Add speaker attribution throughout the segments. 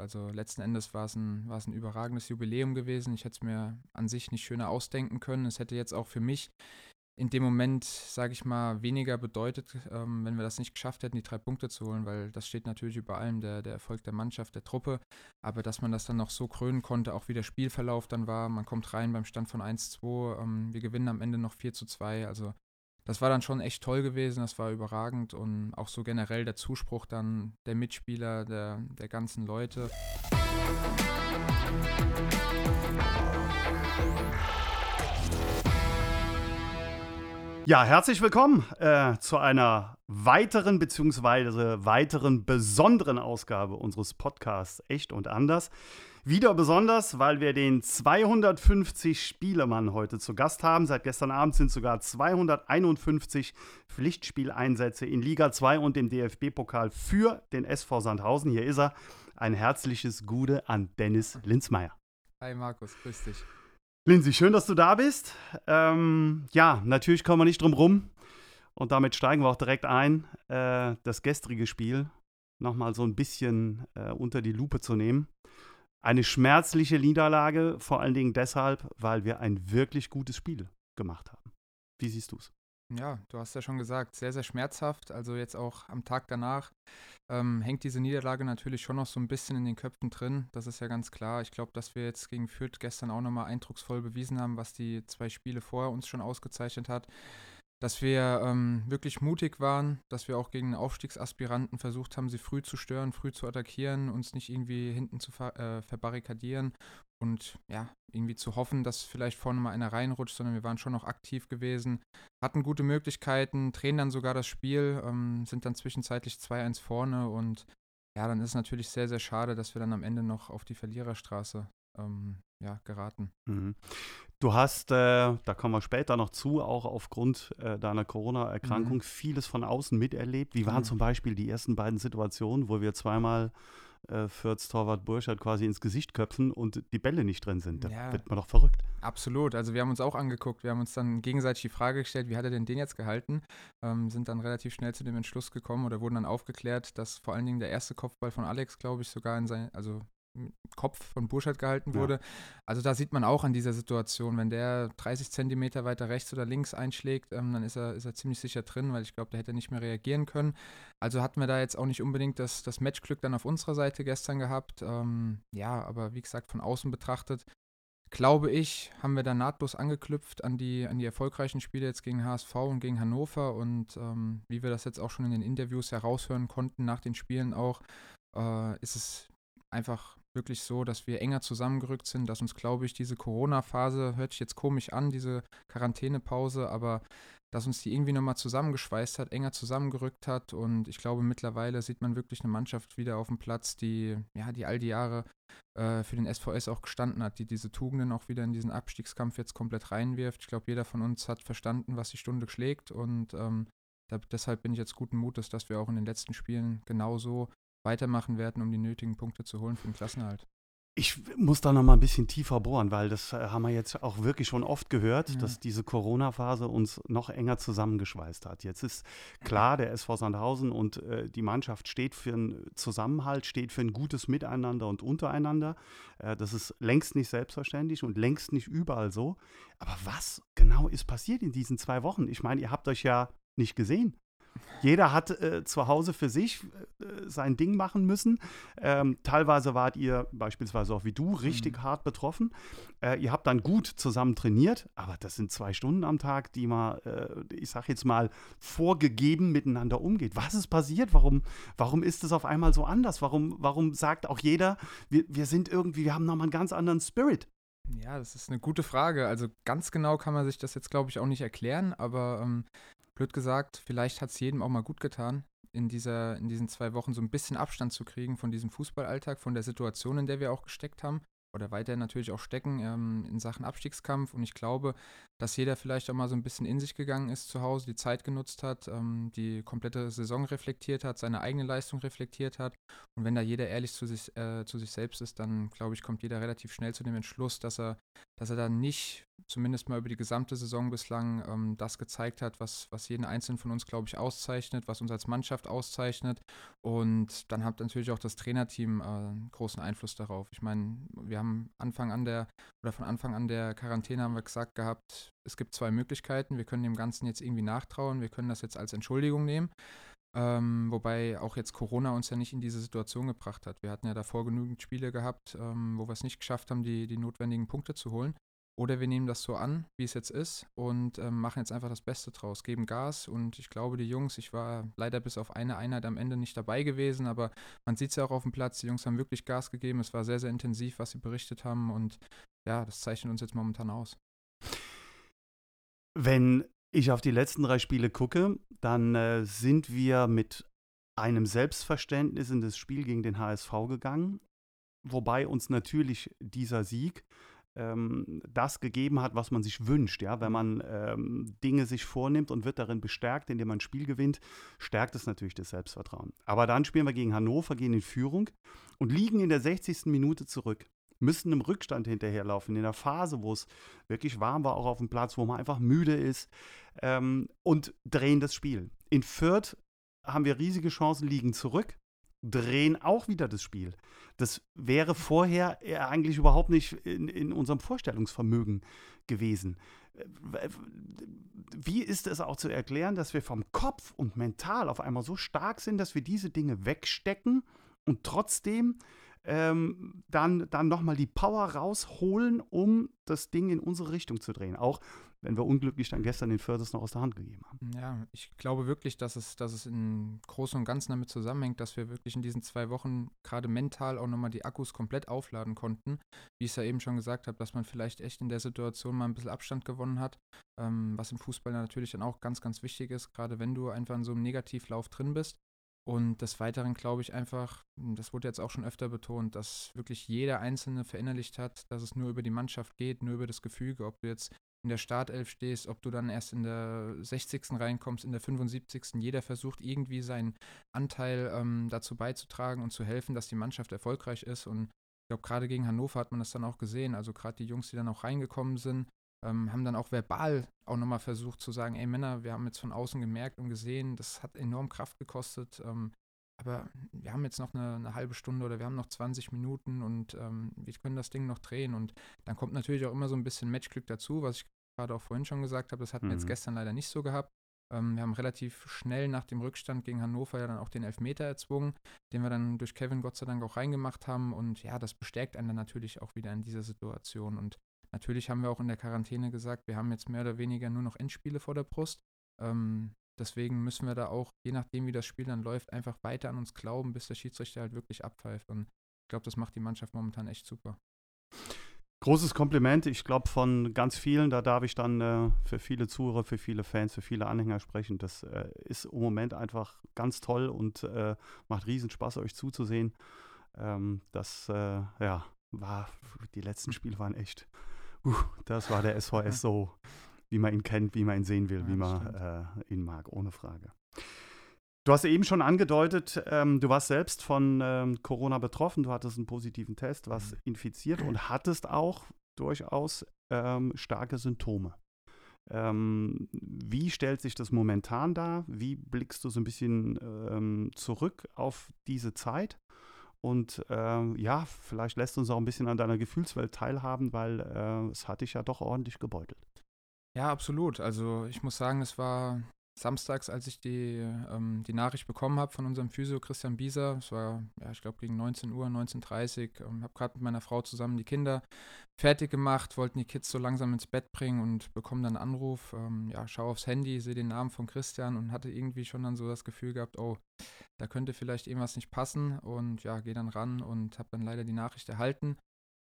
Speaker 1: Also letzten Endes war es ein, war es ein überragendes Jubiläum gewesen. Ich hätte es mir an sich nicht schöner ausdenken können. Es hätte jetzt auch für mich in dem Moment, sage ich mal, weniger bedeutet, ähm, wenn wir das nicht geschafft hätten, die drei Punkte zu holen, weil das steht natürlich über allem, der, der Erfolg der Mannschaft, der Truppe. Aber dass man das dann noch so krönen konnte, auch wie der Spielverlauf dann war, man kommt rein beim Stand von 1-2, ähm, wir gewinnen am Ende noch 4 2. Also das war dann schon echt toll gewesen, das war überragend und auch so generell der Zuspruch dann der Mitspieler, der, der ganzen Leute.
Speaker 2: Ja, herzlich willkommen äh, zu einer weiteren beziehungsweise weiteren besonderen Ausgabe unseres Podcasts Echt und Anders. Wieder besonders, weil wir den 250 Spielemann heute zu Gast haben. Seit gestern Abend sind sogar 251 Pflichtspieleinsätze in Liga 2 und dem DFB-Pokal für den SV Sandhausen. Hier ist er. Ein herzliches Gude an Dennis Linzmeier.
Speaker 1: Hi Markus, grüß dich.
Speaker 2: Lindsay, schön, dass du da bist. Ähm, ja, natürlich kommen wir nicht drum rum. Und damit steigen wir auch direkt ein, äh, das gestrige Spiel nochmal so ein bisschen äh, unter die Lupe zu nehmen. Eine schmerzliche Niederlage, vor allen Dingen deshalb, weil wir ein wirklich gutes Spiel gemacht haben. Wie siehst du es?
Speaker 1: Ja, du hast ja schon gesagt, sehr, sehr schmerzhaft. Also jetzt auch am Tag danach ähm, hängt diese Niederlage natürlich schon noch so ein bisschen in den Köpfen drin. Das ist ja ganz klar. Ich glaube, dass wir jetzt gegen Fürth gestern auch nochmal eindrucksvoll bewiesen haben, was die zwei Spiele vorher uns schon ausgezeichnet hat dass wir ähm, wirklich mutig waren, dass wir auch gegen Aufstiegsaspiranten versucht haben, sie früh zu stören, früh zu attackieren, uns nicht irgendwie hinten zu ver äh, verbarrikadieren und ja, irgendwie zu hoffen, dass vielleicht vorne mal einer reinrutscht, sondern wir waren schon noch aktiv gewesen, hatten gute Möglichkeiten, drehen dann sogar das Spiel, ähm, sind dann zwischenzeitlich 2-1 vorne und ja, dann ist es natürlich sehr, sehr schade, dass wir dann am Ende noch auf die Verliererstraße ähm, ja, geraten. Mhm.
Speaker 2: Du hast, äh, da kommen wir später noch zu, auch aufgrund äh, deiner Corona-Erkrankung mhm. vieles von außen miterlebt. Wie waren mhm. zum Beispiel die ersten beiden Situationen, wo wir zweimal äh, Fürths Torwart Burschert quasi ins Gesicht köpfen und die Bälle nicht drin sind? Da ja, wird man doch verrückt.
Speaker 1: Absolut. Also wir haben uns auch angeguckt. Wir haben uns dann gegenseitig die Frage gestellt, wie hat er denn den jetzt gehalten? Ähm, sind dann relativ schnell zu dem Entschluss gekommen oder wurden dann aufgeklärt, dass vor allen Dingen der erste Kopfball von Alex, glaube ich, sogar in sein, also Kopf von Burschert gehalten wurde. Ja. Also da sieht man auch an dieser Situation, wenn der 30 Zentimeter weiter rechts oder links einschlägt, ähm, dann ist er, ist er ziemlich sicher drin, weil ich glaube, der hätte nicht mehr reagieren können. Also hatten wir da jetzt auch nicht unbedingt das, das Matchglück dann auf unserer Seite gestern gehabt. Ähm, ja, aber wie gesagt, von außen betrachtet, glaube ich, haben wir da nahtlos angeknüpft an die, an die erfolgreichen Spiele jetzt gegen HSV und gegen Hannover und ähm, wie wir das jetzt auch schon in den Interviews heraushören konnten, nach den Spielen auch, äh, ist es einfach wirklich so, dass wir enger zusammengerückt sind, dass uns, glaube ich, diese Corona-Phase, hört sich jetzt komisch an, diese Quarantänepause, aber dass uns die irgendwie nochmal zusammengeschweißt hat, enger zusammengerückt hat und ich glaube, mittlerweile sieht man wirklich eine Mannschaft wieder auf dem Platz, die, ja, die all die Jahre äh, für den SVS auch gestanden hat, die diese Tugenden auch wieder in diesen Abstiegskampf jetzt komplett reinwirft. Ich glaube, jeder von uns hat verstanden, was die Stunde schlägt und ähm, da, deshalb bin ich jetzt guten Mutes, dass wir auch in den letzten Spielen genauso weitermachen werden, um die nötigen Punkte zu holen für den Klassenerhalt.
Speaker 2: Ich muss da noch mal ein bisschen tiefer bohren, weil das äh, haben wir jetzt auch wirklich schon oft gehört, ja. dass diese Corona-Phase uns noch enger zusammengeschweißt hat. Jetzt ist klar, der SV Sandhausen und äh, die Mannschaft steht für einen Zusammenhalt, steht für ein gutes Miteinander und Untereinander. Äh, das ist längst nicht selbstverständlich und längst nicht überall so. Aber was genau ist passiert in diesen zwei Wochen? Ich meine, ihr habt euch ja nicht gesehen. Jeder hat äh, zu Hause für sich äh, sein Ding machen müssen. Ähm, teilweise wart ihr, beispielsweise auch wie du, richtig mhm. hart betroffen. Äh, ihr habt dann gut zusammen trainiert, aber das sind zwei Stunden am Tag, die man, äh, ich sag jetzt mal, vorgegeben miteinander umgeht. Was ist passiert? Warum, warum ist es auf einmal so anders? Warum, warum sagt auch jeder, wir, wir sind irgendwie, wir haben nochmal einen ganz anderen Spirit?
Speaker 1: Ja, das ist eine gute Frage. Also ganz genau kann man sich das jetzt, glaube ich, auch nicht erklären, aber ähm, blöd gesagt, vielleicht hat es jedem auch mal gut getan, in, dieser, in diesen zwei Wochen so ein bisschen Abstand zu kriegen von diesem Fußballalltag, von der Situation, in der wir auch gesteckt haben oder weiter natürlich auch stecken ähm, in Sachen Abstiegskampf. Und ich glaube, dass jeder vielleicht auch mal so ein bisschen in sich gegangen ist zu Hause, die Zeit genutzt hat, ähm, die komplette Saison reflektiert hat, seine eigene Leistung reflektiert hat. Und wenn da jeder ehrlich zu sich, äh, zu sich selbst ist, dann glaube ich, kommt jeder relativ schnell zu dem Entschluss, dass er, dass er dann nicht, zumindest mal über die gesamte Saison bislang, ähm, das gezeigt hat, was, was jeden Einzelnen von uns, glaube ich, auszeichnet, was uns als Mannschaft auszeichnet. Und dann hat natürlich auch das Trainerteam äh, großen Einfluss darauf. Ich meine, wir haben Anfang an der, oder von Anfang an der Quarantäne haben wir gesagt gehabt, es gibt zwei Möglichkeiten. Wir können dem Ganzen jetzt irgendwie nachtrauen. Wir können das jetzt als Entschuldigung nehmen. Ähm, wobei auch jetzt Corona uns ja nicht in diese Situation gebracht hat. Wir hatten ja davor genügend Spiele gehabt, ähm, wo wir es nicht geschafft haben, die, die notwendigen Punkte zu holen. Oder wir nehmen das so an, wie es jetzt ist, und ähm, machen jetzt einfach das Beste draus, geben Gas. Und ich glaube, die Jungs, ich war leider bis auf eine Einheit am Ende nicht dabei gewesen, aber man sieht es ja auch auf dem Platz, die Jungs haben wirklich Gas gegeben. Es war sehr, sehr intensiv, was sie berichtet haben. Und ja, das zeichnet uns jetzt momentan aus.
Speaker 2: Wenn ich auf die letzten drei Spiele gucke, dann äh, sind wir mit einem Selbstverständnis in das Spiel gegen den HSV gegangen, wobei uns natürlich dieser Sieg ähm, das gegeben hat, was man sich wünscht. Ja? Wenn man ähm, Dinge sich vornimmt und wird darin bestärkt, indem man ein Spiel gewinnt, stärkt es natürlich das Selbstvertrauen. Aber dann spielen wir gegen Hannover, gehen in Führung und liegen in der 60. Minute zurück müssen im Rückstand hinterherlaufen, in der Phase, wo es wirklich warm war, auch auf dem Platz, wo man einfach müde ist ähm, und drehen das Spiel. In Fürth haben wir riesige Chancen, liegen zurück, drehen auch wieder das Spiel. Das wäre vorher eigentlich überhaupt nicht in, in unserem Vorstellungsvermögen gewesen. Wie ist es auch zu erklären, dass wir vom Kopf und mental auf einmal so stark sind, dass wir diese Dinge wegstecken und trotzdem ähm, dann, dann nochmal die Power rausholen, um das Ding in unsere Richtung zu drehen. Auch wenn wir unglücklich dann gestern den Förders noch aus der Hand gegeben haben.
Speaker 1: Ja, ich glaube wirklich, dass es, dass es im Großen und Ganzen damit zusammenhängt, dass wir wirklich in diesen zwei Wochen gerade mental auch nochmal die Akkus komplett aufladen konnten. Wie ich es ja eben schon gesagt habe, dass man vielleicht echt in der Situation mal ein bisschen Abstand gewonnen hat, ähm, was im Fußball natürlich dann auch ganz, ganz wichtig ist, gerade wenn du einfach in so einem Negativlauf drin bist. Und des Weiteren glaube ich einfach, das wurde jetzt auch schon öfter betont, dass wirklich jeder Einzelne verinnerlicht hat, dass es nur über die Mannschaft geht, nur über das Gefüge, ob du jetzt in der Startelf stehst, ob du dann erst in der 60. reinkommst, in der 75. Jeder versucht irgendwie seinen Anteil ähm, dazu beizutragen und zu helfen, dass die Mannschaft erfolgreich ist. Und ich glaube, gerade gegen Hannover hat man das dann auch gesehen. Also gerade die Jungs, die dann auch reingekommen sind, ähm, haben dann auch verbal auch nochmal versucht zu sagen, ey Männer, wir haben jetzt von außen gemerkt und gesehen, das hat enorm Kraft gekostet, ähm, aber wir haben jetzt noch eine, eine, halbe Stunde oder wir haben noch 20 Minuten und ähm, wir können das Ding noch drehen und dann kommt natürlich auch immer so ein bisschen Matchglück dazu, was ich gerade auch vorhin schon gesagt habe, das hatten mhm. wir jetzt mhm. gestern leider nicht so gehabt. Ähm, wir haben relativ schnell nach dem Rückstand gegen Hannover ja dann auch den Elfmeter erzwungen, den wir dann durch Kevin Gott sei Dank auch reingemacht haben und ja, das bestärkt einen dann natürlich auch wieder in dieser Situation und Natürlich haben wir auch in der Quarantäne gesagt, wir haben jetzt mehr oder weniger nur noch Endspiele vor der Brust. Ähm, deswegen müssen wir da auch, je nachdem wie das Spiel dann läuft, einfach weiter an uns glauben, bis der Schiedsrichter halt wirklich abpfeift. Und ich glaube, das macht die Mannschaft momentan echt super.
Speaker 2: Großes Kompliment. Ich glaube, von ganz vielen, da darf ich dann äh, für viele Zuhörer, für viele Fans, für viele Anhänger sprechen. Das äh, ist im Moment einfach ganz toll und äh, macht riesen Spaß, euch zuzusehen. Ähm, das, äh, ja, war, die letzten Spiele waren echt uh, das war der SVS so, wie man ihn kennt, wie man ihn sehen will, ja, wie man äh, ihn mag, ohne Frage. Du hast eben schon angedeutet, ähm, du warst selbst von ähm, Corona betroffen, du hattest einen positiven Test, warst mhm. infiziert und hattest auch durchaus ähm, starke Symptome. Ähm, wie stellt sich das momentan dar? Wie blickst du so ein bisschen ähm, zurück auf diese Zeit? Und äh, ja, vielleicht lässt uns auch ein bisschen an deiner Gefühlswelt teilhaben, weil äh, es hat dich ja doch ordentlich gebeutelt.
Speaker 1: Ja, absolut. Also ich muss sagen, es war samstags, als ich die, ähm, die Nachricht bekommen habe von unserem Physio Christian Bieser, es war, ja, ich glaube, gegen 19 Uhr, 19.30 Uhr, ähm, habe gerade mit meiner Frau zusammen die Kinder fertig gemacht, wollten die Kids so langsam ins Bett bringen und bekommen dann einen Anruf, ähm, ja, schau aufs Handy, sehe den Namen von Christian und hatte irgendwie schon dann so das Gefühl gehabt, oh, da könnte vielleicht irgendwas nicht passen. Und ja, gehe dann ran und habe dann leider die Nachricht erhalten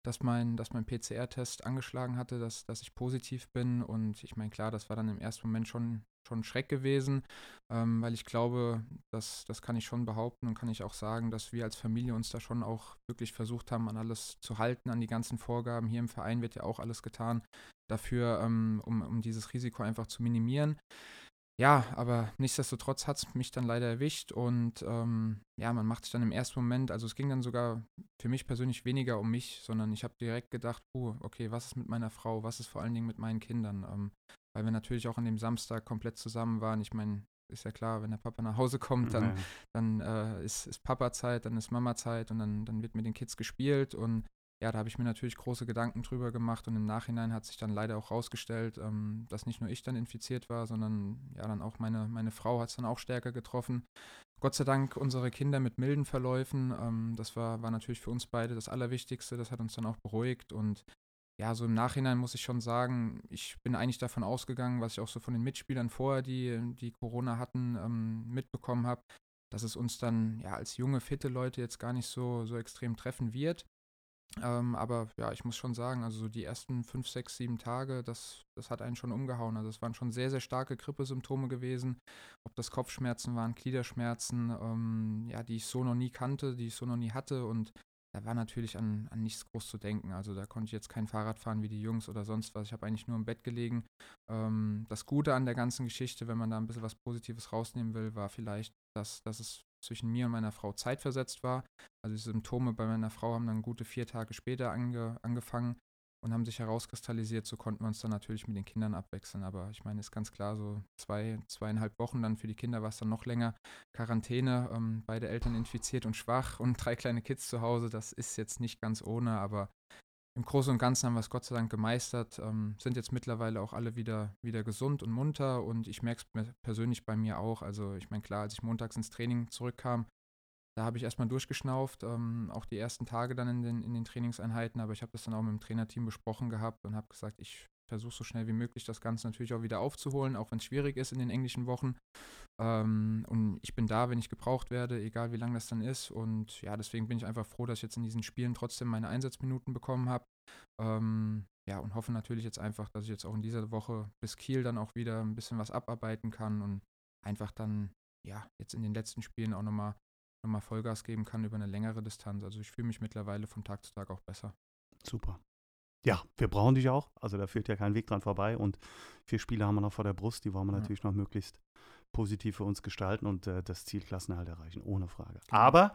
Speaker 1: dass mein, dass mein PCR-Test angeschlagen hatte, dass, dass ich positiv bin. Und ich meine, klar, das war dann im ersten Moment schon, schon Schreck gewesen, ähm, weil ich glaube, dass, das kann ich schon behaupten und kann ich auch sagen, dass wir als Familie uns da schon auch wirklich versucht haben, an alles zu halten, an die ganzen Vorgaben. Hier im Verein wird ja auch alles getan dafür, ähm, um, um dieses Risiko einfach zu minimieren ja, aber nichtsdestotrotz hat es mich dann leider erwischt und ähm, ja, man macht sich dann im ersten Moment, also es ging dann sogar für mich persönlich weniger um mich, sondern ich habe direkt gedacht, puh, okay, was ist mit meiner Frau, was ist vor allen Dingen mit meinen Kindern, ähm, weil wir natürlich auch an dem Samstag komplett zusammen waren. Ich meine, ist ja klar, wenn der Papa nach Hause kommt, dann, ja. dann äh, ist, ist Papa-Zeit, dann ist Mama-Zeit und dann, dann wird mit den Kids gespielt und ja, da habe ich mir natürlich große Gedanken drüber gemacht und im Nachhinein hat sich dann leider auch rausgestellt, ähm, dass nicht nur ich dann infiziert war, sondern ja, dann auch meine, meine Frau hat es dann auch stärker getroffen. Gott sei Dank unsere Kinder mit milden Verläufen. Ähm, das war, war natürlich für uns beide das Allerwichtigste. Das hat uns dann auch beruhigt und ja, so im Nachhinein muss ich schon sagen, ich bin eigentlich davon ausgegangen, was ich auch so von den Mitspielern vorher, die, die Corona hatten, ähm, mitbekommen habe, dass es uns dann ja als junge, fitte Leute jetzt gar nicht so, so extrem treffen wird. Ähm, aber ja, ich muss schon sagen, also so die ersten fünf, sechs, sieben Tage, das, das hat einen schon umgehauen. Also es waren schon sehr, sehr starke Grippesymptome gewesen. Ob das Kopfschmerzen waren, Gliederschmerzen, ähm, ja, die ich so noch nie kannte, die ich so noch nie hatte. Und da war natürlich an, an nichts groß zu denken. Also da konnte ich jetzt kein Fahrrad fahren wie die Jungs oder sonst was. Ich habe eigentlich nur im Bett gelegen. Ähm, das Gute an der ganzen Geschichte, wenn man da ein bisschen was Positives rausnehmen will, war vielleicht, dass, dass es zwischen mir und meiner Frau zeitversetzt war. Also die Symptome bei meiner Frau haben dann gute vier Tage später ange, angefangen und haben sich herauskristallisiert. So konnten wir uns dann natürlich mit den Kindern abwechseln. Aber ich meine, ist ganz klar, so zwei, zweieinhalb Wochen dann für die Kinder war es dann noch länger. Quarantäne, ähm, beide Eltern infiziert und schwach und drei kleine Kids zu Hause. Das ist jetzt nicht ganz ohne, aber im Großen und Ganzen haben wir es Gott sei Dank gemeistert, ähm, sind jetzt mittlerweile auch alle wieder, wieder gesund und munter und ich merke es persönlich bei mir auch. Also ich meine, klar, als ich montags ins Training zurückkam, da habe ich erstmal durchgeschnauft, ähm, auch die ersten Tage dann in den, in den Trainingseinheiten, aber ich habe das dann auch mit dem Trainerteam besprochen gehabt und habe gesagt, ich versuche so schnell wie möglich das Ganze natürlich auch wieder aufzuholen, auch wenn es schwierig ist in den englischen Wochen. Ähm, und ich bin da, wenn ich gebraucht werde, egal wie lange das dann ist. Und ja, deswegen bin ich einfach froh, dass ich jetzt in diesen Spielen trotzdem meine Einsatzminuten bekommen habe. Ähm, ja, und hoffe natürlich jetzt einfach, dass ich jetzt auch in dieser Woche bis Kiel dann auch wieder ein bisschen was abarbeiten kann und einfach dann, ja, jetzt in den letzten Spielen auch nochmal noch mal Vollgas geben kann über eine längere Distanz. Also ich fühle mich mittlerweile von Tag zu Tag auch besser.
Speaker 2: Super. Ja, wir brauchen dich auch. Also da führt ja kein Weg dran vorbei. Und vier Spiele haben wir noch vor der Brust. Die wollen wir ja. natürlich noch möglichst positiv für uns gestalten und äh, das Ziel Klassenhalt erreichen, ohne Frage. Aber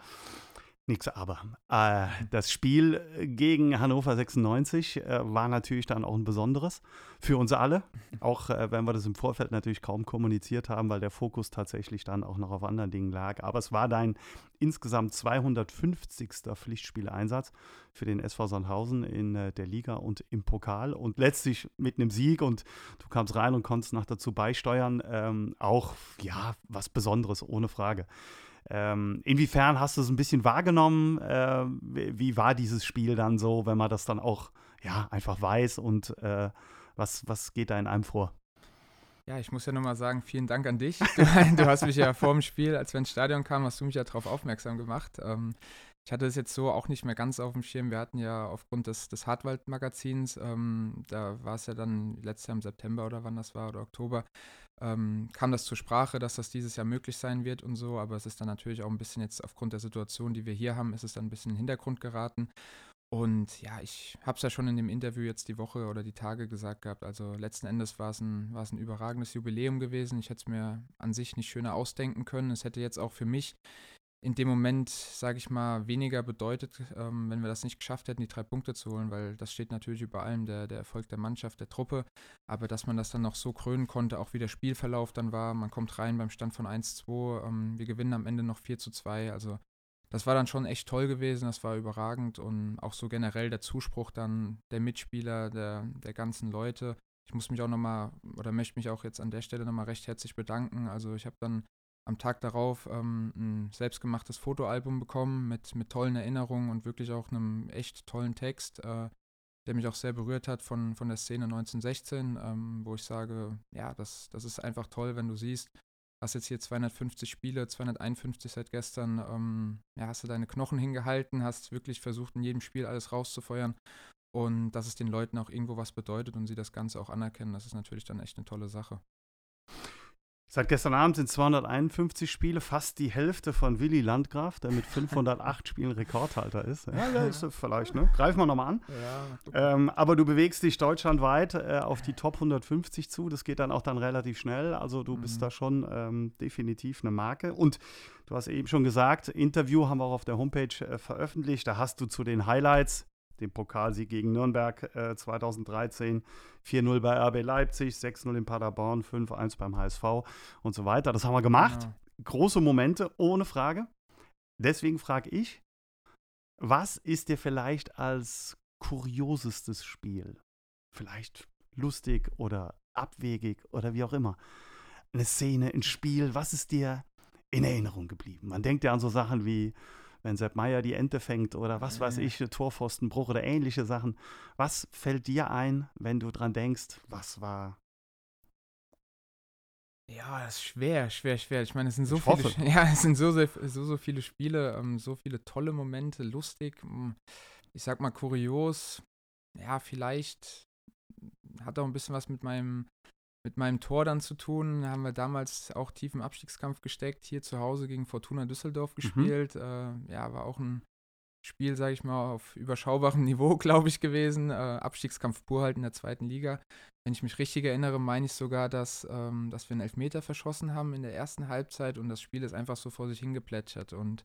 Speaker 2: Nix aber. Äh, das Spiel gegen Hannover 96 äh, war natürlich dann auch ein besonderes für uns alle. Auch äh, wenn wir das im Vorfeld natürlich kaum kommuniziert haben, weil der Fokus tatsächlich dann auch noch auf anderen Dingen lag. Aber es war dein insgesamt 250. Pflichtspieleinsatz für den SV Sandhausen in äh, der Liga und im Pokal. Und letztlich mit einem Sieg und du kamst rein und konntest noch dazu beisteuern. Ähm, auch, ja, was Besonderes, ohne Frage. Ähm, inwiefern hast du es ein bisschen wahrgenommen? Äh, wie war dieses Spiel dann so, wenn man das dann auch ja, einfach weiß und äh, was, was geht da in einem vor?
Speaker 1: Ja, ich muss ja nochmal sagen, vielen Dank an dich. Du, du, hast mich ja vor dem Spiel, als wir ins Stadion kamen, hast du mich ja darauf aufmerksam gemacht. Ähm, ich hatte es jetzt so auch nicht mehr ganz auf dem Schirm. Wir hatten ja aufgrund des, des Hartwald-Magazins, ähm, da war es ja dann letztes Jahr im September oder wann das war oder Oktober, ähm, kam das zur Sprache, dass das dieses Jahr möglich sein wird und so. Aber es ist dann natürlich auch ein bisschen jetzt aufgrund der Situation, die wir hier haben, ist es dann ein bisschen in den Hintergrund geraten. Und ja, ich habe es ja schon in dem Interview jetzt die Woche oder die Tage gesagt gehabt. Also letzten Endes war es ein, ein überragendes Jubiläum gewesen. Ich hätte es mir an sich nicht schöner ausdenken können. Es hätte jetzt auch für mich in dem Moment, sage ich mal, weniger bedeutet, ähm, wenn wir das nicht geschafft hätten, die drei Punkte zu holen, weil das steht natürlich über allem, der, der Erfolg der Mannschaft, der Truppe. Aber dass man das dann noch so krönen konnte, auch wie der Spielverlauf dann war, man kommt rein beim Stand von 1-2, ähm, wir gewinnen am Ende noch 4 zu 2. Also das war dann schon echt toll gewesen, das war überragend und auch so generell der Zuspruch dann der Mitspieler, der, der ganzen Leute. Ich muss mich auch nochmal oder möchte mich auch jetzt an der Stelle nochmal recht herzlich bedanken. Also ich habe dann am Tag darauf ähm, ein selbstgemachtes Fotoalbum bekommen mit, mit tollen Erinnerungen und wirklich auch einem echt tollen Text, äh, der mich auch sehr berührt hat von, von der Szene 1916, ähm, wo ich sage, ja, das, das ist einfach toll, wenn du siehst, hast jetzt hier 250 Spiele, 251 seit gestern, ähm, ja, hast du deine Knochen hingehalten, hast wirklich versucht, in jedem Spiel alles rauszufeuern und dass es den Leuten auch irgendwo was bedeutet und sie das Ganze auch anerkennen, das ist natürlich dann echt eine tolle Sache.
Speaker 2: Seit gestern Abend sind 251 Spiele, fast die Hälfte von Willy Landgraf, der mit 508 Spielen Rekordhalter ist. Ja, der ist vielleicht, ne? Greifen wir nochmal an. Ja, ähm, aber du bewegst dich deutschlandweit äh, auf die Top 150 zu. Das geht dann auch dann relativ schnell. Also du mhm. bist da schon ähm, definitiv eine Marke. Und du hast eben schon gesagt, Interview haben wir auch auf der Homepage äh, veröffentlicht. Da hast du zu den Highlights dem Pokalsieg gegen Nürnberg äh, 2013, 4-0 bei RB Leipzig, 6-0 in Paderborn, 5-1 beim HSV und so weiter. Das haben wir gemacht. Ja. Große Momente, ohne Frage. Deswegen frage ich, was ist dir vielleicht als kuriosestes Spiel, vielleicht lustig oder abwegig oder wie auch immer, eine Szene, ein Spiel, was ist dir in Erinnerung geblieben? Man denkt ja an so Sachen wie wenn Sepp Meier die Ente fängt oder was weiß ich, Torpfostenbruch oder ähnliche Sachen. Was fällt dir ein, wenn du dran denkst, was war
Speaker 1: ja, das ist schwer, schwer, schwer. Ich meine, es sind so ich viele, hoffe. ja, es sind so, so, so, so viele Spiele, ähm, so viele tolle Momente, lustig, hm, ich sag mal kurios. Ja, vielleicht hat auch ein bisschen was mit meinem mit meinem Tor dann zu tun. Haben wir damals auch tief im Abstiegskampf gesteckt, hier zu Hause gegen Fortuna Düsseldorf mhm. gespielt. Mhm. Äh, ja, war auch ein Spiel, sage ich mal, auf überschaubarem Niveau, glaube ich, gewesen. Äh, Abstiegskampf pur halt in der zweiten Liga. Wenn ich mich richtig erinnere, meine ich sogar, dass, ähm, dass wir einen Elfmeter verschossen haben in der ersten Halbzeit und das Spiel ist einfach so vor sich hingeplätschert. Und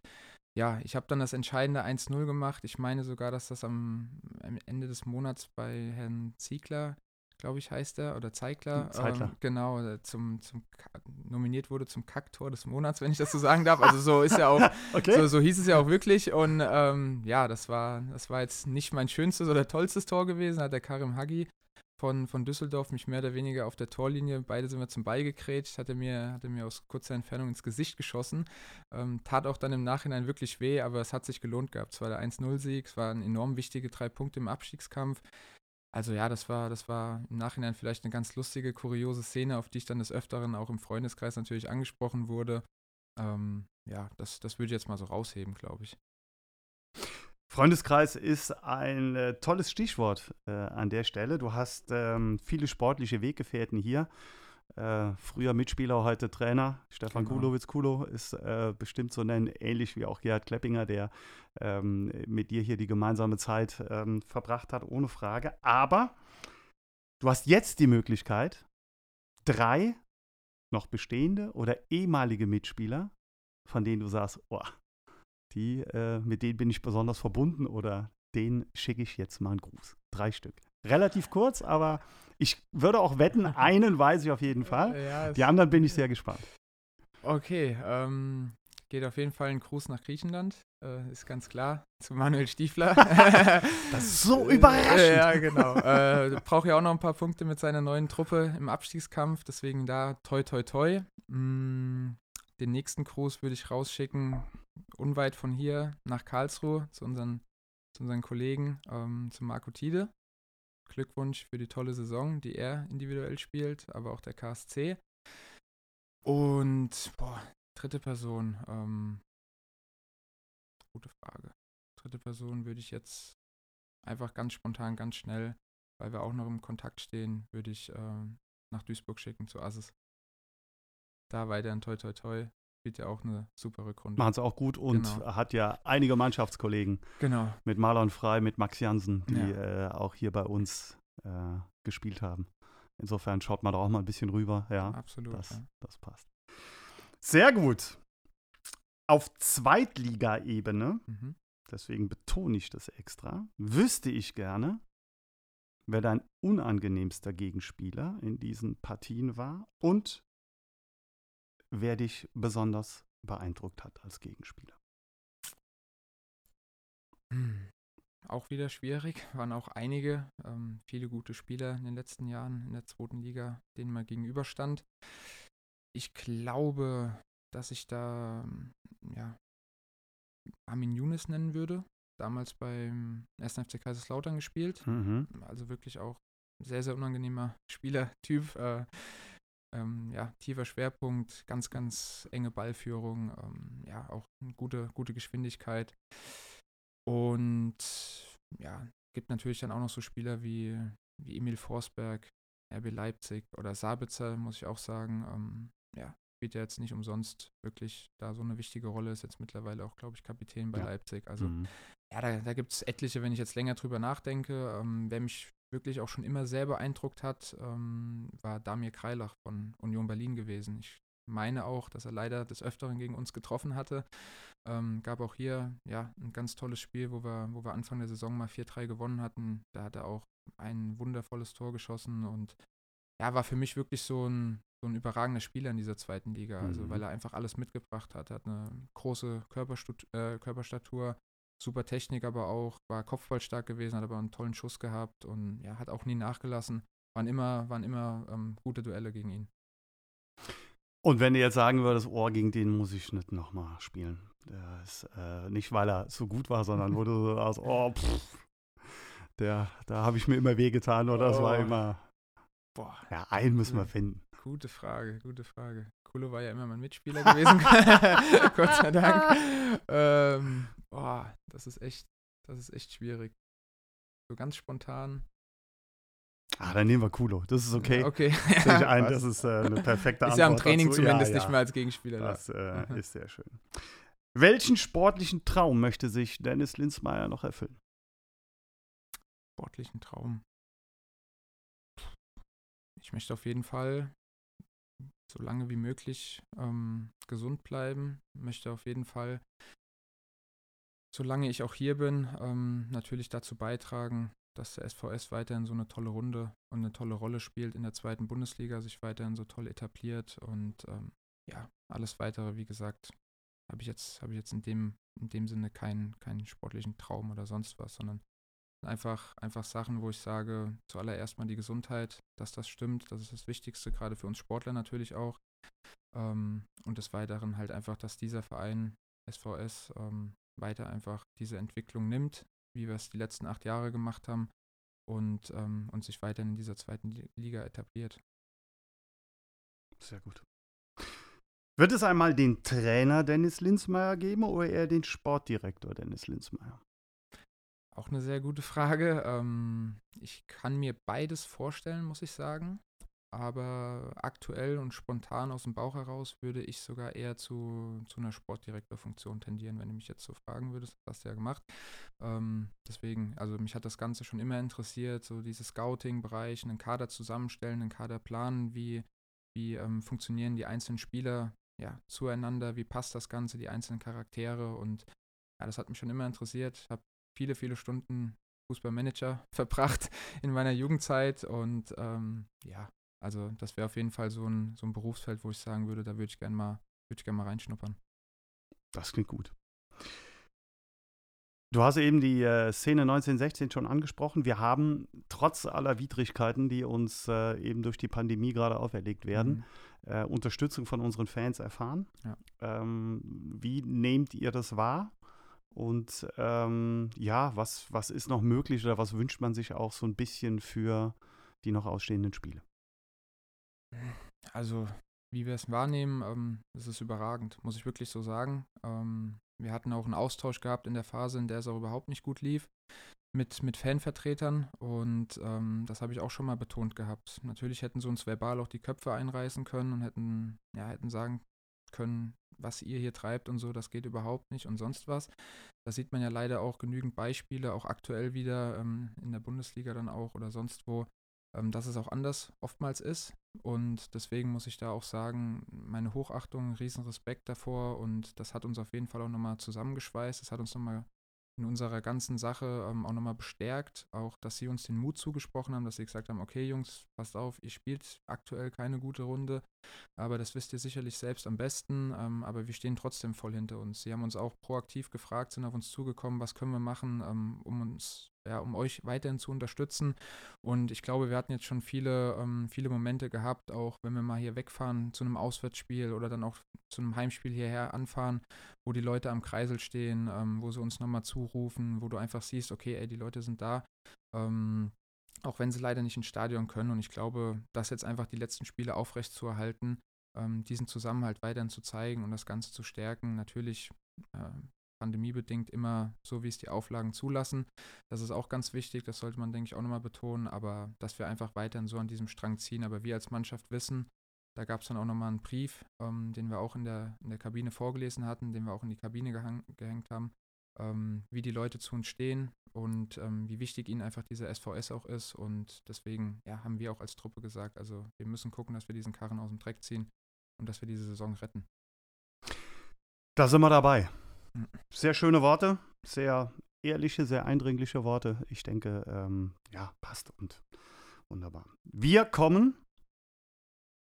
Speaker 1: ja, ich habe dann das entscheidende 1-0 gemacht. Ich meine sogar, dass das am, am Ende des Monats bei Herrn Ziegler glaube ich, heißt er, oder Zeigler.
Speaker 2: Zeitler. Ähm,
Speaker 1: genau, zum, zum nominiert wurde zum Kacktor des Monats, wenn ich das so sagen darf. Also so ist ja auch, okay. so, so, hieß es ja auch wirklich. Und ähm, ja, das war, das war jetzt nicht mein schönstes oder tollstes Tor gewesen, hat der Karim Hagi von, von Düsseldorf mich mehr oder weniger auf der Torlinie, beide sind wir zum Ball gekrätscht, hat er mir, hat er mir aus kurzer Entfernung ins Gesicht geschossen. Ähm, tat auch dann im Nachhinein wirklich weh, aber es hat sich gelohnt gehabt. Es war der 1-0-Sieg, es waren enorm wichtige drei Punkte im Abstiegskampf. Also ja, das war, das war im Nachhinein vielleicht eine ganz lustige, kuriose Szene, auf die ich dann des Öfteren auch im Freundeskreis natürlich angesprochen wurde. Ähm, ja, das, das würde ich jetzt mal so rausheben, glaube ich.
Speaker 2: Freundeskreis ist ein äh, tolles Stichwort äh, an der Stelle. Du hast ähm, viele sportliche Weggefährten hier. Äh, früher Mitspieler, heute Trainer. Stefan genau. Kulowitz-Kulo ist äh, bestimmt so nennen, ähnlich wie auch Gerhard Kleppinger, der ähm, mit dir hier die gemeinsame Zeit ähm, verbracht hat, ohne Frage. Aber du hast jetzt die Möglichkeit, drei noch bestehende oder ehemalige Mitspieler, von denen du sagst, oh, die, äh, mit denen bin ich besonders verbunden oder denen schicke ich jetzt mal einen Gruß. Drei Stück. Relativ kurz, aber ich würde auch wetten, einen weiß ich auf jeden Fall. Ja, Die anderen bin ich sehr gespannt.
Speaker 1: Okay, ähm, geht auf jeden Fall ein Gruß nach Griechenland, äh, ist ganz klar, zu Manuel Stiefler.
Speaker 2: das ist so überraschend.
Speaker 1: ja, genau. Äh, braucht ja auch noch ein paar Punkte mit seiner neuen Truppe im Abstiegskampf, deswegen da toi toi toi. Mm, den nächsten Gruß würde ich rausschicken, unweit von hier nach Karlsruhe, zu unseren, zu unseren Kollegen, ähm, zu Marco Tide. Glückwunsch für die tolle Saison, die er individuell spielt, aber auch der KSC. Und, boah, dritte Person. Ähm, gute Frage. Dritte Person würde ich jetzt einfach ganz spontan, ganz schnell, weil wir auch noch im Kontakt stehen, würde ich äh, nach Duisburg schicken zu Assis. Da weiterhin toi toi toi spielt ja auch eine super Rückrunde.
Speaker 2: Machen es auch gut und genau. hat ja einige Mannschaftskollegen.
Speaker 1: Genau.
Speaker 2: Mit Marlon Frei, mit Max Jansen, die ja. äh, auch hier bei uns äh, gespielt haben. Insofern schaut man da auch mal ein bisschen rüber. Ja,
Speaker 1: absolut.
Speaker 2: Das,
Speaker 1: ja.
Speaker 2: das passt. Sehr gut. Auf Zweitligaebene, mhm. deswegen betone ich das extra, wüsste ich gerne, wer dein unangenehmster Gegenspieler in diesen Partien war und wer dich besonders beeindruckt hat als Gegenspieler?
Speaker 1: Hm. Auch wieder schwierig, waren auch einige, ähm, viele gute Spieler in den letzten Jahren in der zweiten Liga, denen man gegenüberstand. Ich glaube, dass ich da ja, Armin Younes nennen würde. Damals beim 1. FC Kaiserslautern gespielt. Mhm. Also wirklich auch sehr, sehr unangenehmer Spielertyp. Äh, ähm, ja, tiefer Schwerpunkt, ganz, ganz enge Ballführung, ähm, ja, auch eine gute, gute Geschwindigkeit. Und ja, gibt natürlich dann auch noch so Spieler wie, wie Emil Forsberg, RB Leipzig oder Sabitzer, muss ich auch sagen. Ähm, ja, spielt ja jetzt nicht umsonst wirklich da so eine wichtige Rolle, ist jetzt mittlerweile auch, glaube ich, Kapitän bei ja. Leipzig. Also mhm. ja, da, da gibt es etliche, wenn ich jetzt länger drüber nachdenke. Ähm, wer mich wirklich auch schon immer sehr beeindruckt hat, ähm, war Damir Kreilach von Union Berlin gewesen. Ich meine auch, dass er leider des Öfteren gegen uns getroffen hatte. Ähm, gab auch hier ja ein ganz tolles Spiel, wo wir, wo wir Anfang der Saison mal 4-3 gewonnen hatten. Da hat er auch ein wundervolles Tor geschossen und ja, war für mich wirklich so ein, so ein überragender Spieler in dieser zweiten Liga. Also mhm. weil er einfach alles mitgebracht hat. Er hat eine große Körperstut äh, Körperstatur, super Technik aber auch, war kopfballstark gewesen, hat aber einen tollen Schuss gehabt und ja, hat auch nie nachgelassen. Waren immer, waren immer ähm, gute Duelle gegen ihn.
Speaker 2: Und wenn du jetzt sagen würdest, oh, gegen den muss ich nicht nochmal spielen. Ist, äh, nicht, weil er so gut war, sondern wo du so sagst, oh, pff, der, da habe ich mir immer wehgetan oder das war oh. immer. Boah. Ja, einen müssen wir finden.
Speaker 1: Gute Frage, gute Frage. Kulo war ja immer mein Mitspieler gewesen, Gott sei Dank. Ähm, boah, das ist echt, das ist echt schwierig. So ganz spontan.
Speaker 2: Ah, dann nehmen wir Kulo. Das ist okay.
Speaker 1: Okay.
Speaker 2: Ja, ein, das ist äh, eine perfekte Antwort.
Speaker 1: Ist ja im Training dazu. zumindest ja. nicht mehr als Gegenspieler.
Speaker 2: Das äh, mhm. ist sehr schön. Welchen sportlichen Traum möchte sich Dennis Linsmeier noch erfüllen?
Speaker 1: Sportlichen Traum. Ich möchte auf jeden Fall so lange wie möglich ähm, gesund bleiben. Möchte auf jeden Fall, solange ich auch hier bin, ähm, natürlich dazu beitragen, dass der SVS weiterhin so eine tolle Runde und eine tolle Rolle spielt in der zweiten Bundesliga, sich weiterhin so toll etabliert und ähm, ja, alles weitere, wie gesagt, habe ich jetzt, habe ich jetzt in dem, in dem Sinne keinen, keinen sportlichen Traum oder sonst was, sondern einfach, einfach Sachen, wo ich sage, zuallererst mal die Gesundheit, dass das stimmt, das ist das Wichtigste, gerade für uns Sportler natürlich auch. Ähm, und des Weiteren halt einfach, dass dieser Verein SVS ähm, weiter einfach diese Entwicklung nimmt, wie wir es die letzten acht Jahre gemacht haben und, ähm, und sich weiterhin in dieser zweiten Liga etabliert.
Speaker 2: Sehr gut. Wird es einmal den Trainer Dennis Linsmeier geben oder eher den Sportdirektor Dennis Linsmeier?
Speaker 1: Auch eine sehr gute Frage. Ähm, ich kann mir beides vorstellen, muss ich sagen. Aber aktuell und spontan aus dem Bauch heraus würde ich sogar eher zu, zu einer Sportdirektorfunktion tendieren, wenn du mich jetzt so fragen würdest. Das hast du ja gemacht. Ähm, deswegen, also mich hat das Ganze schon immer interessiert, so diese Scouting-Bereich, einen Kader zusammenstellen, einen Kader planen, wie, wie ähm, funktionieren die einzelnen Spieler ja, zueinander, wie passt das Ganze, die einzelnen Charaktere und ja, das hat mich schon immer interessiert. Ich habe viele, viele Stunden Fußballmanager verbracht in meiner Jugendzeit und ähm, ja, also das wäre auf jeden Fall so ein, so ein Berufsfeld, wo ich sagen würde, da würde ich gerne mal, würd gern mal reinschnuppern.
Speaker 2: Das klingt gut. Du hast eben die äh, Szene 1916 schon angesprochen. Wir haben trotz aller Widrigkeiten, die uns äh, eben durch die Pandemie gerade auferlegt werden, mhm. äh, Unterstützung von unseren Fans erfahren. Ja. Ähm, wie nehmt ihr das wahr? Und ähm, ja, was, was ist noch möglich oder was wünscht man sich auch so ein bisschen für die noch ausstehenden Spiele?
Speaker 1: Also, wie wir es wahrnehmen, ähm, ist es überragend, muss ich wirklich so sagen. Ähm, wir hatten auch einen Austausch gehabt in der Phase, in der es auch überhaupt nicht gut lief, mit, mit Fanvertretern und ähm, das habe ich auch schon mal betont gehabt. Natürlich hätten sie uns verbal auch die Köpfe einreißen können und hätten, ja, hätten sagen können, was ihr hier treibt und so, das geht überhaupt nicht und sonst was. Da sieht man ja leider auch genügend Beispiele, auch aktuell wieder ähm, in der Bundesliga dann auch oder sonst wo, ähm, dass es auch anders oftmals ist. Und deswegen muss ich da auch sagen, meine Hochachtung, riesen Respekt davor und das hat uns auf jeden Fall auch nochmal zusammengeschweißt. Das hat uns nochmal in unserer ganzen Sache ähm, auch nochmal bestärkt. Auch, dass sie uns den Mut zugesprochen haben, dass sie gesagt haben, okay Jungs, passt auf, ihr spielt aktuell keine gute Runde, aber das wisst ihr sicherlich selbst am besten, ähm, aber wir stehen trotzdem voll hinter uns. Sie haben uns auch proaktiv gefragt, sind auf uns zugekommen, was können wir machen, ähm, um uns ja, um euch weiterhin zu unterstützen. Und ich glaube, wir hatten jetzt schon viele, ähm, viele Momente gehabt, auch wenn wir mal hier wegfahren zu einem Auswärtsspiel oder dann auch zu einem Heimspiel hierher anfahren, wo die Leute am Kreisel stehen, ähm, wo sie uns nochmal zurufen, wo du einfach siehst, okay, ey, die Leute sind da. Ähm, auch wenn sie leider nicht ins Stadion können. Und ich glaube, das jetzt einfach die letzten Spiele aufrecht zu ähm, diesen Zusammenhalt weiterhin zu zeigen und das Ganze zu stärken. Natürlich äh, pandemiebedingt immer so, wie es die Auflagen zulassen. Das ist auch ganz wichtig, das sollte man, denke ich, auch nochmal betonen, aber dass wir einfach weiterhin so an diesem Strang ziehen. Aber wir als Mannschaft wissen, da gab es dann auch nochmal einen Brief, ähm, den wir auch in der, in der Kabine vorgelesen hatten, den wir auch in die Kabine gehang, gehängt haben, ähm, wie die Leute zu uns stehen und ähm, wie wichtig ihnen einfach dieser SVS auch ist. Und deswegen ja, haben wir auch als Truppe gesagt, also wir müssen gucken, dass wir diesen Karren aus dem Dreck ziehen und dass wir diese Saison retten.
Speaker 2: Da sind wir dabei. Sehr schöne Worte, sehr ehrliche, sehr eindringliche Worte. Ich denke, ähm, ja, passt und wunderbar. Wir kommen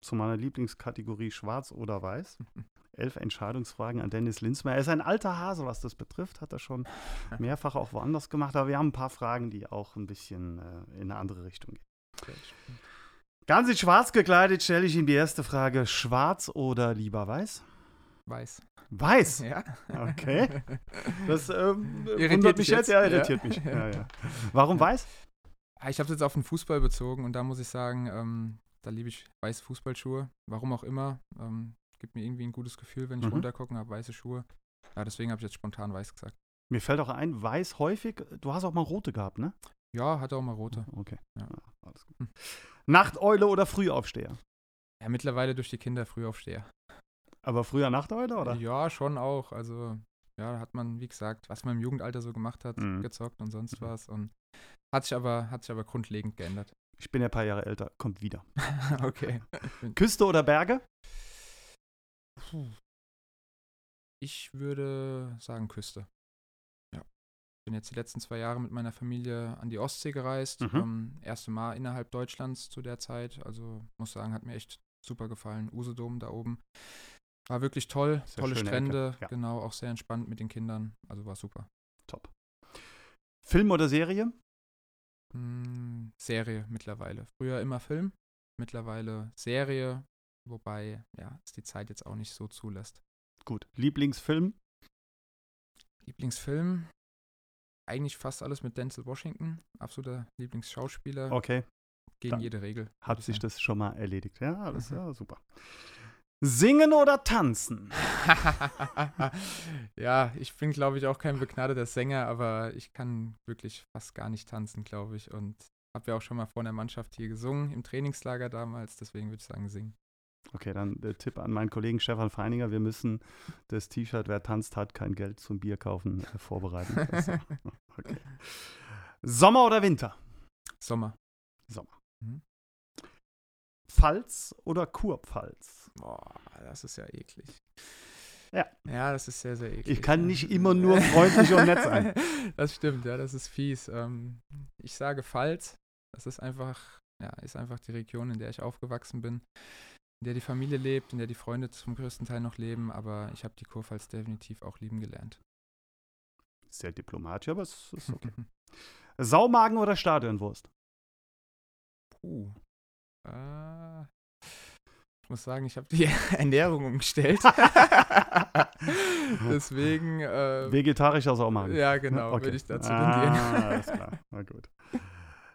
Speaker 2: zu meiner Lieblingskategorie Schwarz oder Weiß. Elf Entscheidungsfragen an Dennis Linzmer. Er ist ein alter Hase, was das betrifft, hat er schon mehrfach auch woanders gemacht, aber wir haben ein paar Fragen, die auch ein bisschen äh, in eine andere Richtung gehen. Ganz in schwarz gekleidet stelle ich ihm die erste Frage: Schwarz oder lieber weiß?
Speaker 1: Weiß.
Speaker 2: Weiß?
Speaker 1: Ja.
Speaker 2: Okay. Das ähm,
Speaker 1: irritiert mich jetzt.
Speaker 2: Ja, irritiert ja. mich. Ja, ja. Warum weiß?
Speaker 1: Ich habe es jetzt auf den Fußball bezogen und da muss ich sagen, ähm, da liebe ich weiße Fußballschuhe. Warum auch immer. Ähm, gibt mir irgendwie ein gutes Gefühl, wenn ich mhm. runtergucke und habe weiße Schuhe. Ja, deswegen habe ich jetzt spontan weiß gesagt.
Speaker 2: Mir fällt auch ein, weiß häufig. Du hast auch mal rote gehabt, ne?
Speaker 1: Ja, hatte auch mal rote.
Speaker 2: Okay. Ja. Ja, alles gut. Hm. Nachteule oder Frühaufsteher?
Speaker 1: Ja, mittlerweile durch die Kinder Frühaufsteher.
Speaker 2: Aber früher Nachteule, oder?
Speaker 1: Ja, schon auch. Also, ja, hat man, wie gesagt, was man im Jugendalter so gemacht hat, mhm. gezockt und sonst mhm. was. Und hat sich aber, hat sich aber grundlegend geändert.
Speaker 2: Ich bin ja ein paar Jahre älter, kommt wieder.
Speaker 1: okay.
Speaker 2: Küste oder Berge?
Speaker 1: Ich würde sagen Küste. Ja. Bin jetzt die letzten zwei Jahre mit meiner Familie an die Ostsee gereist. Mhm. Ähm, erste Mal innerhalb Deutschlands zu der Zeit. Also muss sagen, hat mir echt super gefallen. Usedom da oben. War wirklich toll. Sehr Tolle Strände. Ja. Genau, auch sehr entspannt mit den Kindern. Also war super.
Speaker 2: Top. Film oder Serie?
Speaker 1: Hm, Serie mittlerweile. Früher immer Film, mittlerweile Serie, wobei ja, es die Zeit jetzt auch nicht so zulässt.
Speaker 2: Gut. Lieblingsfilm?
Speaker 1: Lieblingsfilm? Eigentlich fast alles mit Denzel Washington. Absoluter Lieblingsschauspieler.
Speaker 2: Okay.
Speaker 1: Gegen Dann jede Regel.
Speaker 2: Hat sich das schon mal erledigt. Ja, alles mhm. ja, super. Singen oder tanzen?
Speaker 1: ja, ich bin, glaube ich, auch kein begnadeter Sänger, aber ich kann wirklich fast gar nicht tanzen, glaube ich. Und habe ja auch schon mal vor der Mannschaft hier gesungen, im Trainingslager damals. Deswegen würde ich sagen, singen.
Speaker 2: Okay, dann der Tipp an meinen Kollegen Stefan Feininger. Wir müssen das T-Shirt, wer tanzt, hat kein Geld zum Bier kaufen, äh, vorbereiten. okay. Sommer oder Winter?
Speaker 1: Sommer.
Speaker 2: Sommer. Pfalz oder Kurpfalz?
Speaker 1: Boah, das ist ja eklig.
Speaker 2: Ja.
Speaker 1: Ja, das ist sehr, sehr eklig.
Speaker 2: Ich kann nicht immer nur freundlich und nett sein.
Speaker 1: Das stimmt, ja, das ist fies. Ähm, ich sage Pfalz. Das ist einfach, ja, ist einfach die Region, in der ich aufgewachsen bin, in der die Familie lebt, in der die Freunde zum größten Teil noch leben, aber ich habe die Kurpfalz definitiv auch lieben gelernt.
Speaker 2: Sehr diplomatisch, aber es ist okay. Saumagen oder Stadionwurst?
Speaker 1: Puh. Äh, ich muss sagen, ich habe die Ernährung umgestellt. Deswegen. Äh,
Speaker 2: Vegetarischer Saumagen.
Speaker 1: Ja, genau, okay. würde ich dazu ah, tendieren.
Speaker 2: Alles klar, na gut.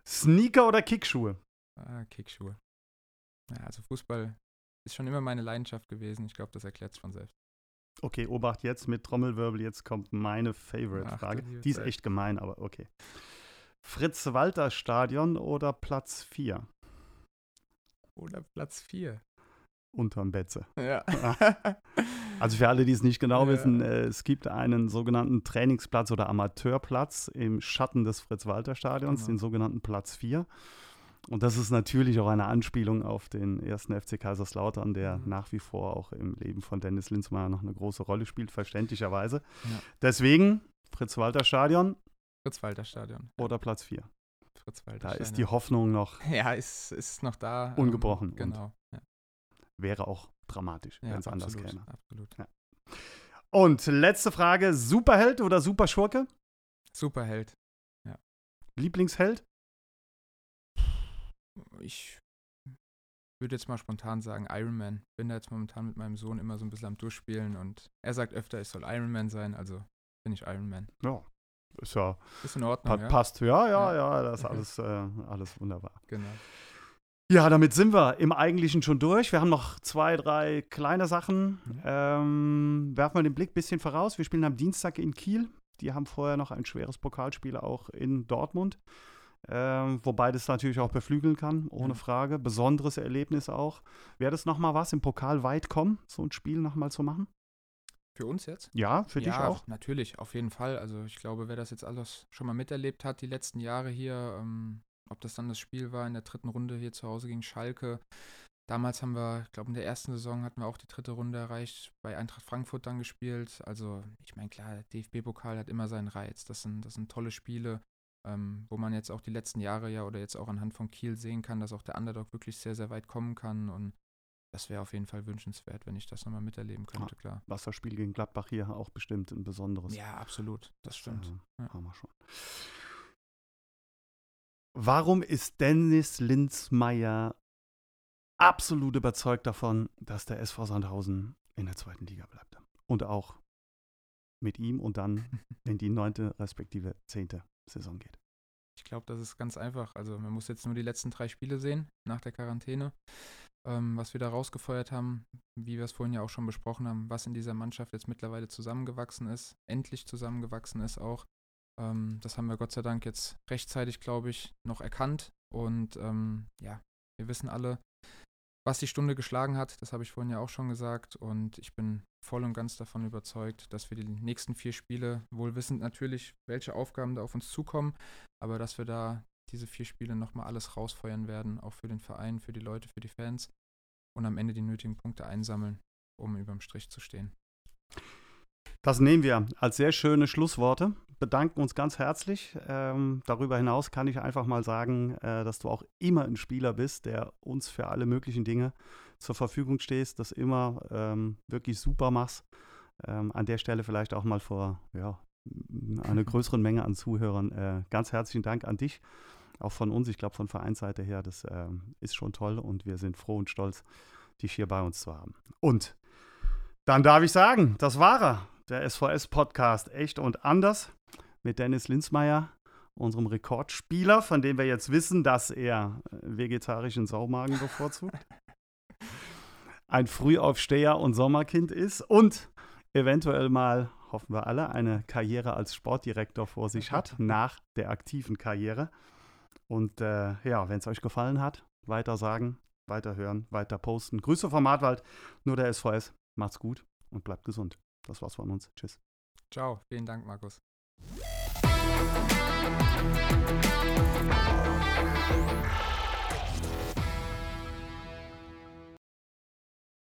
Speaker 2: Sneaker oder Kickschuhe?
Speaker 1: Ah, Kickschuhe. Ja, also Fußball ist schon immer meine Leidenschaft gewesen. Ich glaube, das erklärt es von selbst.
Speaker 2: Okay, Obacht jetzt mit Trommelwirbel. Jetzt kommt meine Favorite-Frage. Die ist echt gemein, aber okay. Fritz-Walter-Stadion oder Platz 4?
Speaker 1: Oder Platz 4.
Speaker 2: Unterm Betze.
Speaker 1: Ja.
Speaker 2: also für alle, die es nicht genau ja. wissen, äh, es gibt einen sogenannten Trainingsplatz oder Amateurplatz im Schatten des Fritz-Walter-Stadions, genau. den sogenannten Platz 4. Und das ist natürlich auch eine Anspielung auf den ersten FC Kaiserslautern, der mhm. nach wie vor auch im Leben von Dennis Linzmeier noch eine große Rolle spielt, verständlicherweise. Ja. Deswegen Fritz-Walter-Stadion.
Speaker 1: Fritz-Walter-Stadion.
Speaker 2: Oder Platz 4.
Speaker 1: Fritz-Walter.
Speaker 2: Da ist die Hoffnung noch.
Speaker 1: Ja, ist, ist noch da.
Speaker 2: Ähm, ungebrochen.
Speaker 1: genau. Ja.
Speaker 2: Wäre auch dramatisch,
Speaker 1: ja,
Speaker 2: wenn es anders käme.
Speaker 1: Absolut.
Speaker 2: Ja. Und letzte Frage: Superheld oder Superschurke?
Speaker 1: Superheld. Ja.
Speaker 2: Lieblingsheld?
Speaker 1: Ich würde jetzt mal spontan sagen Iron Man. Bin da jetzt momentan mit meinem Sohn immer so ein bisschen am Durchspielen und er sagt öfter, ich soll Iron Man sein, also bin ich Iron Man.
Speaker 2: Ja, ist ja.
Speaker 1: Ist in Ordnung.
Speaker 2: Pa
Speaker 1: ja?
Speaker 2: Passt. Ja, ja, ja, das ist alles, äh, alles wunderbar.
Speaker 1: Genau.
Speaker 2: Ja, damit sind wir im Eigentlichen schon durch. Wir haben noch zwei, drei kleine Sachen.
Speaker 1: Mhm.
Speaker 2: Ähm, werfen wir den Blick ein bisschen voraus. Wir spielen am Dienstag in Kiel. Die haben vorher noch ein schweres Pokalspiel auch in Dortmund. Ähm, wobei das natürlich auch beflügeln kann, ohne
Speaker 1: Mhm.
Speaker 2: Frage. Besonderes Erlebnis auch. Wäre das nochmal was, im Pokal weit kommen, so ein Spiel nochmal zu machen?
Speaker 1: Für uns jetzt?
Speaker 2: Ja, für dich
Speaker 1: ja,
Speaker 2: auch?
Speaker 1: natürlich, auf jeden Fall. Also ich glaube, wer das jetzt alles schon mal miterlebt hat, die letzten Jahre hier, ähm, ob das dann das Spiel war in der dritten Runde hier zu Hause gegen Schalke. Damals haben wir, ich glaube, in der ersten Saison hatten wir auch die dritte Runde erreicht, bei Eintracht Frankfurt dann gespielt. Also, ich meine, klar, der DFB-Pokal hat immer seinen Reiz. Das sind, das sind tolle Spiele, ähm, wo man jetzt auch die letzten Jahre ja oder jetzt auch anhand von Kiel sehen kann, dass auch der Underdog wirklich sehr, sehr weit kommen kann. Und das wäre auf jeden Fall wünschenswert, wenn ich das nochmal miterleben könnte, klar.
Speaker 2: Wasserspiel gegen Gladbach hier auch bestimmt ein besonderes.
Speaker 1: Ja, absolut. Das stimmt.
Speaker 2: Äh,
Speaker 1: Ja.
Speaker 2: Haben wir schon. Warum ist Dennis Linzmeier absolut überzeugt davon, dass der SV Sandhausen in der zweiten Liga bleibt? Und auch mit ihm und dann in die neunte respektive zehnte Saison geht.
Speaker 1: Ich glaube, das ist ganz einfach. Also man muss jetzt nur die letzten drei Spiele sehen nach der Quarantäne, ähm, was wir da rausgefeuert haben, wie wir es vorhin ja auch schon besprochen haben, was in dieser Mannschaft jetzt mittlerweile zusammengewachsen ist, endlich zusammengewachsen ist auch. Ähm, das haben wir Gott sei Dank jetzt rechtzeitig, glaube ich, noch erkannt. Und ähm, ja, wir wissen alle, was die Stunde geschlagen hat. Das habe ich vorhin ja auch schon gesagt. Und ich bin voll und ganz davon überzeugt, dass wir die nächsten vier Spiele, wohl wissend natürlich, welche Aufgaben da auf uns zukommen, aber dass wir da diese vier Spiele nochmal alles rausfeuern werden, auch für den Verein, für die Leute, für die Fans und am Ende die nötigen Punkte einsammeln, um überm Strich zu stehen.
Speaker 2: Das nehmen wir als sehr schöne Schlussworte. Bedanken uns ganz herzlich. Ähm, darüber hinaus kann ich einfach mal sagen, äh, dass du auch immer ein Spieler bist, der uns für alle möglichen Dinge zur Verfügung stehst, das immer ähm, wirklich super machst. Ähm, an der Stelle vielleicht auch mal vor ja, einer größeren Menge an Zuhörern äh, ganz herzlichen Dank an dich. Auch von uns, ich glaube von Vereinsseite her, das ähm, ist schon toll und wir sind froh und stolz, dich hier bei uns zu haben. Und dann darf ich sagen, das war er, der SVS-Podcast Echt und Anders mit Dennis Linzmeier, unserem Rekordspieler, von dem wir jetzt wissen, dass er äh, vegetarischen Saumagen bevorzugt, ein Frühaufsteher und Sommerkind ist und eventuell mal, hoffen wir alle, eine Karriere als Sportdirektor vor sich hat, nach der aktiven Karriere. Und äh, ja, wenn es euch gefallen hat, weiter sagen, weiter hören, weiter posten. Grüße vom Martwald, nur der SVS. Macht's gut und bleibt gesund. Das war's von uns. Tschüss.
Speaker 1: Ciao, vielen Dank, Markus.